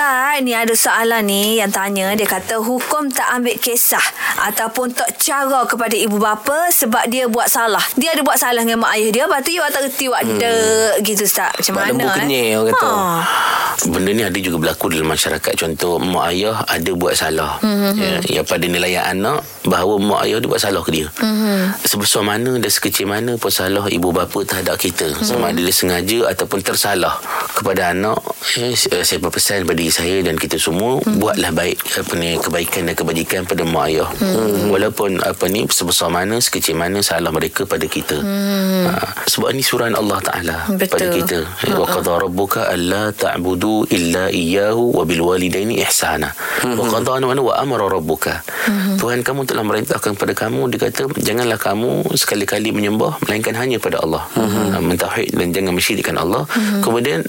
Ustaz, ni ada soalan ni yang tanya. Dia kata hukum tak ambil kisah ataupun tak cara kepada ibu bapa sebab dia buat salah. Dia ada buat salah dengan mak ayah dia. Lepas tu, you tak reti buat hmm. gitu Ustaz. Macam Buat mana lembu eh? kenyir, orang kata. Benda ni ada juga berlaku dalam masyarakat Contoh mak ayah ada buat salah mm-hmm. ya, Yang pada nilaian anak Bahawa mak ayah dia buat salah ke dia mm-hmm. Sebesar mana dan sekecil mana pun salah ibu bapa terhadap kita mm-hmm. Sama ada dia sengaja ataupun tersalah Kepada anak eh, Saya berpesan pada diri saya dan kita semua mm-hmm. Buatlah baik apa ni, kebaikan dan kebajikan pada mak ayah mm-hmm. Walaupun apa ni sebesar mana sekecil mana salah mereka pada kita mm-hmm. ha, Sebab ni surah Allah Ta'ala pada kita Wa qadha rabbuka alla ta'budu illa iyyahu wa bil walidaini ihsana. Wa qadha mana wa amara rabbuka. Tuhan kamu telah merintahkan kepada kamu dia kata janganlah kamu sekali-kali menyembah melainkan hanya pada Allah. Ha, Mentauhid dan jangan mensyirikkan Allah. Kemudian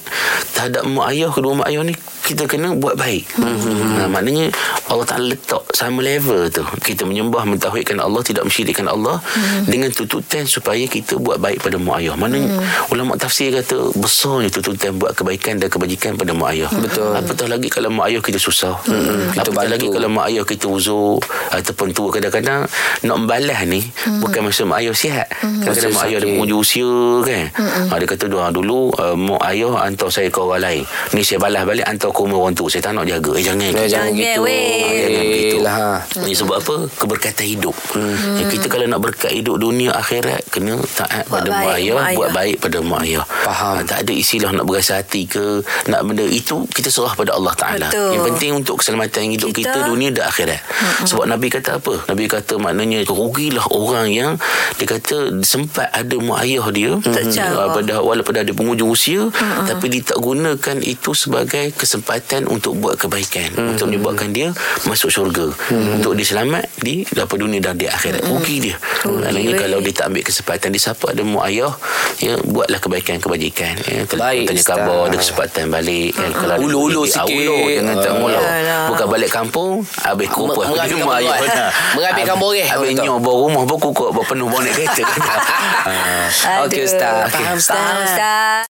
terhadap mak ayah kedua mak ayah ni kita kena buat baik. Ha, maknanya Allah Taala letak sama level tu. Kita menyembah mentauhidkan Allah tidak mensyirikkan Allah dengan tuntutan supaya kita buat baik pada mak ayah. Maknanya ulama tafsir kata besarnya tuntutan buat kebaikan dan kebajikan pada mak ayah. Betul. Apatah lagi kalau mak ayah kita susah. Hmm. Kita Apatah bantu. lagi kalau mak ayah kita uzur ataupun tua kadang-kadang nak membalas ni bukan masa mak ayah sihat. Kadang-kadang mak ayah ada sakit. menguji usia kan. Ha, dia kata doa dulu uh, mak ayah hantar saya ke orang lain. Ni saya balas balik hantar ke rumah orang tu. Saya tak nak jaga. Eh jangan. Eh, kita. jangan Jangan, gitu. weh. Jangan begitu. lah. ha. Ni sebab apa? Keberkatan hidup. Hmm. Ya, kita kalau nak berkat hidup dunia akhirat kena taat Buat pada baik mak ayah, mak ayah. buat baik pada mak ayah. Faham. Ah, tak ada istilah nak berasa hati ke, nak benda itu kita serah pada Allah Taala. Yang penting untuk keselamatan hidup kita, Kita- dunia dan akhirat. Hmm. Sebab Nabi kata apa? Nabi kata maknanya rugilah orang yang dia kata sempat ada mak ayah dia ah, pada walaupun ada penghujung usia hmm. tapi dia tak gunakan itu sebagai kesempatan untuk buat kebaikan, hmm. untuk menyebabkan dia masuk syurga. Hmm. Untuk dia selamat di dapat dunia dan di akhirat. Rugi dia. Rugi, Maknanya kalau dia tak ambil kesempatan di siapa ada mak ayah ya buatlah kebaikan kebajikan ya tanya khabar ada kesempatan balik kan kalau Ulu-ulu duit, ah, sikit. ulu jangan tak Yalah. bukan balik kampung habis kupas Merapikan mak ayah boreh. dah. Merapikan Habis- boreh, habis nyoh bawa rumah bawa kukuk bawa penuh bonek kereta. Okey, Ustaz. Faham, Ustaz.